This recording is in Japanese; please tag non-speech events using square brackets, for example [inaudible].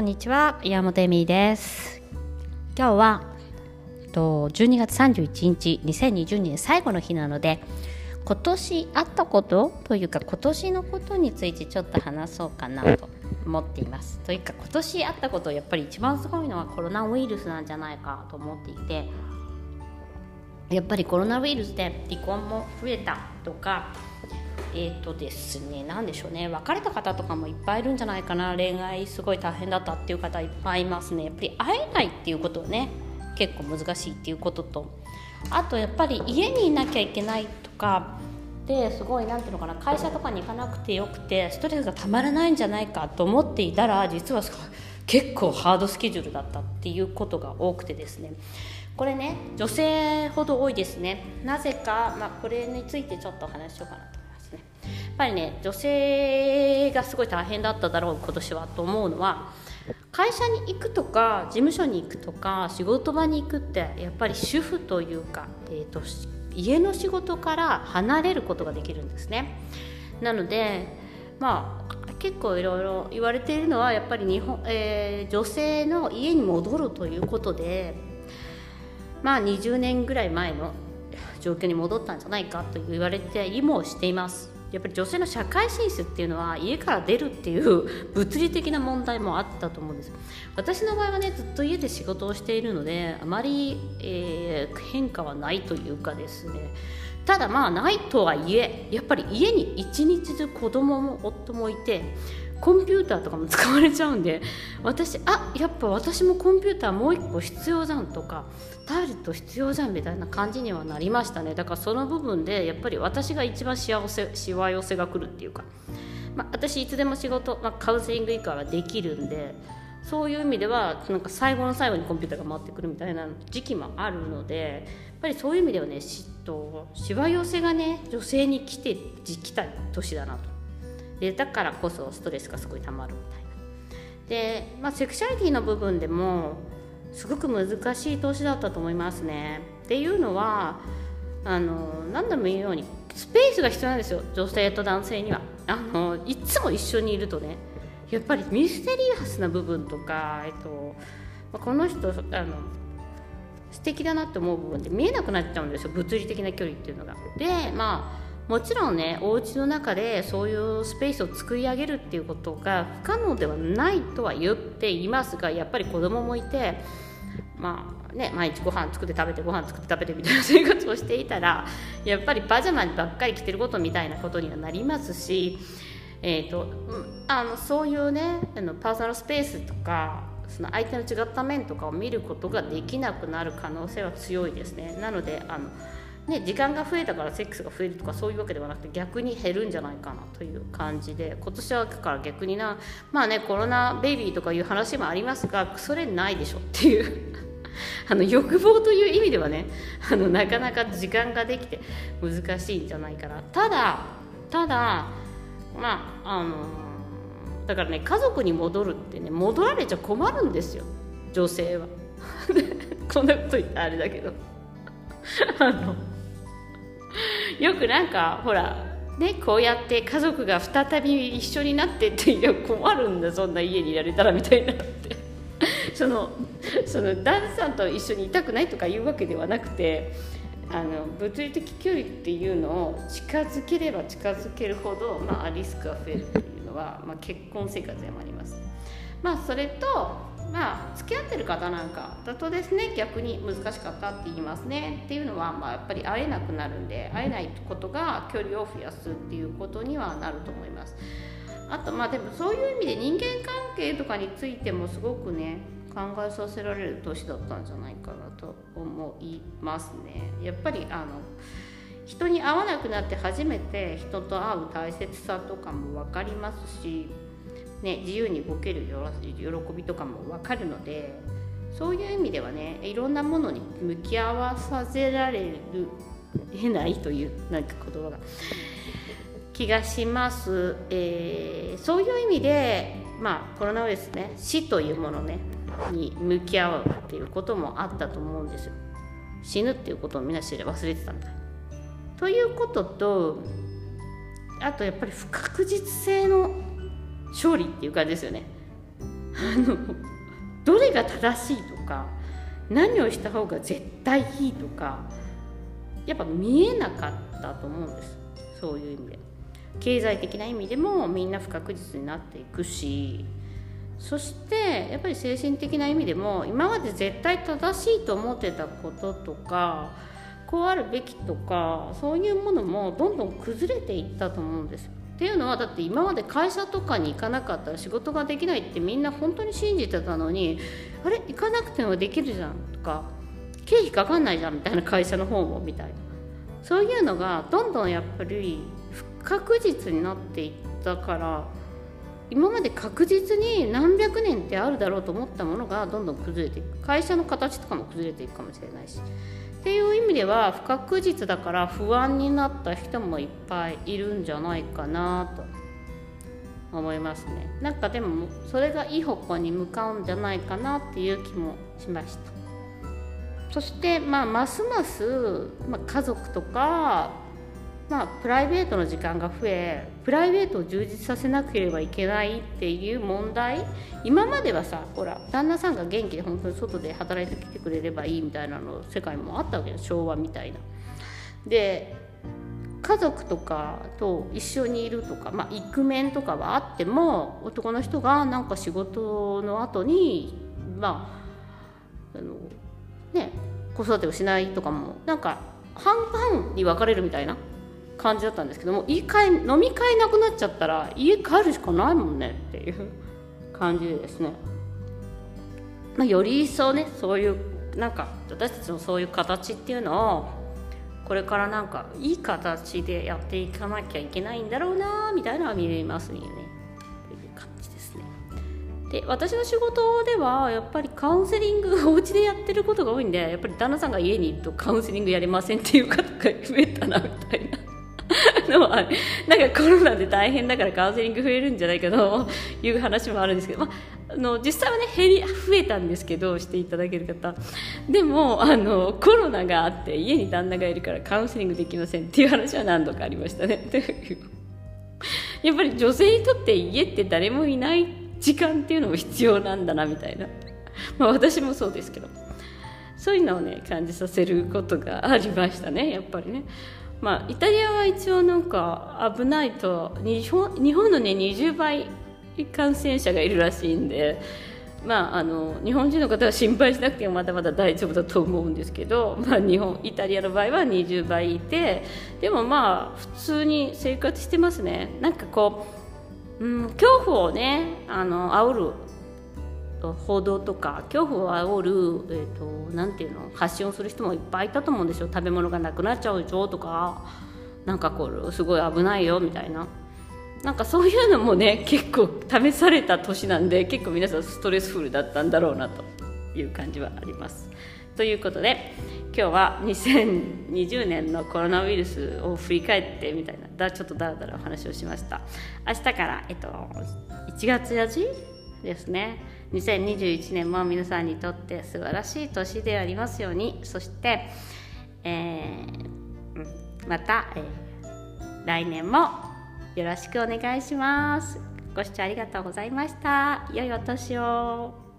こんにちは岩本恵美です。今日はと12月31日2020年最後の日なので今年あったことというか今年のことについてちょっと話そうかなと思っています。というか今年あったことやっぱり一番すごいのはコロナウイルスなんじゃないかと思っていてやっぱりコロナウイルスで離婚も増えたとかえっ、ー、とですね何でしょうね別れた方とかもいっぱいいるんじゃないかな恋愛すごい大変だったっていう方いっぱいいますね。やっぱり会えないっていうことはね結構難しいっていうこととあとやっぱり家にいなきゃいけないとかですごい何ていうのかな会社とかに行かなくてよくてストレスがたまらないんじゃないかと思っていたら実は結構ハードスケジュールだったっていうことが多くてですね。これね女性ほど多いですね。なぜか、まあ、これについてちょっと話しようかなと。ぱりね女性がすごい大変だっただろう今年はと思うのは会社に行くとか事務所に行くとか仕事場に行くってやっぱり主婦というか、えーと、家の仕事から離れることができるんですね。なのでまあ結構いろいろ言われているのはやっぱり日本、えー、女性の家に戻るということでまあ20年ぐらい前の状況に戻ったんじゃないかと言われていもしています。やっぱり女性の社会進出っていうのは家から出るっていう物理的な問題もあったと思うんです。私の場合はねずっと家で仕事をしているのであまり、えー、変化はないというかですね。ただまあないとはいえやっぱり家に一日中子供も夫もいてコンピューターとかも使われちゃうんで私あやっぱ私もコンピューターもう一個必要じゃんとかタブレット必要じゃんみたいな感じにはなりましたね。だからその部分でやっぱり私が一番幸せしわ寄せが来るっていうか、まあ、私いつでも仕事、まあ、カウンセリング以下はできるんでそういう意味ではなんか最後の最後にコンピューターが回ってくるみたいな時期もあるのでやっぱりそういう意味ではね嫉妬しわ寄せがね女性に来て来た年だなと。でだからこそストレスがすごいたまるみたいな。で、まあ、セクシャリティの部分でもすごく難しい年だったと思いますね。っていうのはあの何度も言うようにスペースが必要なんですよ。女性と男性には。あのいつも一緒にいるとねやっぱりミステリアスな部分とか、えっと、この人あの素敵だなって思う部分って見えなくなっちゃうんですよ。物理的な距離っていうのが。でまあもちろんねお家の中でそういうスペースを作り上げるっていうことが不可能ではないとは言っていますがやっぱり子供もいてまあね毎日ご飯作って食べてご飯作って食べてみたいな生活をしていたらやっぱりパジャマばっかり着てることみたいなことにはなりますし、えーと、あのそういうねあのパーソナルスペースとかその相手の違った面とかを見ることができなくなる可能性は強いですね。なのであのね、時間が増えたからセックスが増えるとかそういうわけではなくて逆に減るんじゃないかなという感じで今年はだから逆になまあねコロナベイビーとかいう話もありますがそれないでしょっていう [laughs] あの欲望という意味ではねあのなかなか時間ができて難しいんじゃないかな。ただただまああのだからね家族に戻るってね戻られちゃ困るんですよ女性は。[laughs] こんなこと言ったらあれだけど。[laughs] あの [laughs] よくなんかほらねこうやって家族が再び一緒になってっていや困るんだそんな家にいられたらみたいになって [laughs] そのその旦那さんと一緒にいたくないとかいうわけではなくてあの物理的距離っていうのを近づければ近づけるほど、まあ、リスクが増えるっていうのは、まあ、結婚生活でもあります。まあ、それとまあ付き合ってる方なんかだとですね逆に難しかったって言いますねっていうのは、まあ、やっぱり会えなくなるんで会えないことが距離を増やすっていうことにはなると思います。あとまあでもそういう意味で人間関係とかについてもすごくね考えさせられる年だったんじゃないかなと思いますね。やっぱりあの人に会わなくなって初めて人と会う大切さとかも分かりますしね、自由に動ける喜びとかも分かるのでそういう意味ではねいろんなものに向き合わさせられるえないというなんか言葉が気がします、えー、そういう意味で、まあ、コロナウイルスね死というものねに向き合うっていうこともあったと思うんですよ。死ぬっていうことをみんな知れ忘れてたんだということとあとやっぱり不確実性の勝利っていう感じですよね。あのどれが正しいとか何をした方が絶対いいとかやっぱ見えなかったと思うんです。そういう意味で。経済的な意味でもみんな不確実になっていくし。そしてやっぱり精神的な意味でも今まで絶対正しいと思ってたこととかこうあるべきとかそういうものもどんどん崩れていったと思うんですっていうのはだって今まで会社とかに行かなかったら仕事ができないってみんな本当に信じてたのにあれ？行かなくてもできるじゃんとか経費かかんないじゃんみたいな会社の方もみたいな。そういうのがどんどんやっぱり不確実になっていったから今まで確実に何百年ってあるだろうと思ったものがどんどん崩れていく会社の形とかも崩れていくかもしれないしっていう意味では不確実だから不安になった人もいっぱいいるんじゃないかなと思いますね。なんかでもそれがいい方向に向かうんじゃないかなっていう気もしました。そしてまあますます、ま、家族とかまあ、プライベートの時間が増えプライベートを充実させなければいけないっていう問題今まではさほら旦那さんが元気で本当に外で働いてきてくれればいいみたいなの世界もあったわけで昭和みたいな。で家族とかと一緒にいるとか、まあ、イクメンとかはあっても男の人がなんか仕事の後にまああのね子育てをしないとかもなんか半々に分かれるみたいな感じだったんですけどもい会飲み会なくなっちゃったら家帰るしかないもんねっていう感じでですね、まあ、より一層ねそういうなんか私たちのそういう形っていうのをこれからなんかいい形でやっていかなきゃいけないんだろうなみたいなのは見えますねとい。う感じですね。で私の仕事ではやっぱりカウンセリングお家でやってることが多いんでやっぱり旦那さんが家にいるとカウンセリングやれませんっていう方が増えたなみたいな。[laughs] の [laughs] はなんかコロナで大変だからカウンセリング増えるんじゃないかと [laughs] いう話もあるんですけど、まあ、あの実際はね減り増えたんですけどしていただける方でもあのコロナがあって家に旦那がいるからカウンセリングできませんっていう話は何度かありましたね。やっぱり女性にとって家って誰もいない時間っていうのも必要なんだなみたいな、まあ、私もそうですけどそういうのをね感じさせることがありましたねやっぱりね。まあ、イタリアは一応なんか危ないと日本日本のね20倍感染者がいるらしいんで、まあ、あの日本人の方は心配しなくてもまだまだ大丈夫だと思うんですけど、まあ、日本イタリアの場合は20倍いてでもまあ普通に生活してますね。なんかこう、うん、恐怖をねあの煽る報道とか恐怖を煽る、えーと、なんていうの発信をする人もいっぱいいたと思うんですよ。食べ物がなくなっちゃうでしょとか。なんかこうすごい危ないよみたいな。なんかそういうのもね [laughs] 結構試された年なんで結構皆さんストレスフルだったんだろうなという感じはあります。ということで今日は2020年のコロナウイルスを振り返ってみたいなだちょっとだらだらお話をしました。明日から、えっと、1月4日ですね。2021年も皆さんにとって素晴らしい年でありますように。そして、えー、また、えー、来年もよろしくお願いします。ご視聴ありがとうございました。良いお年を。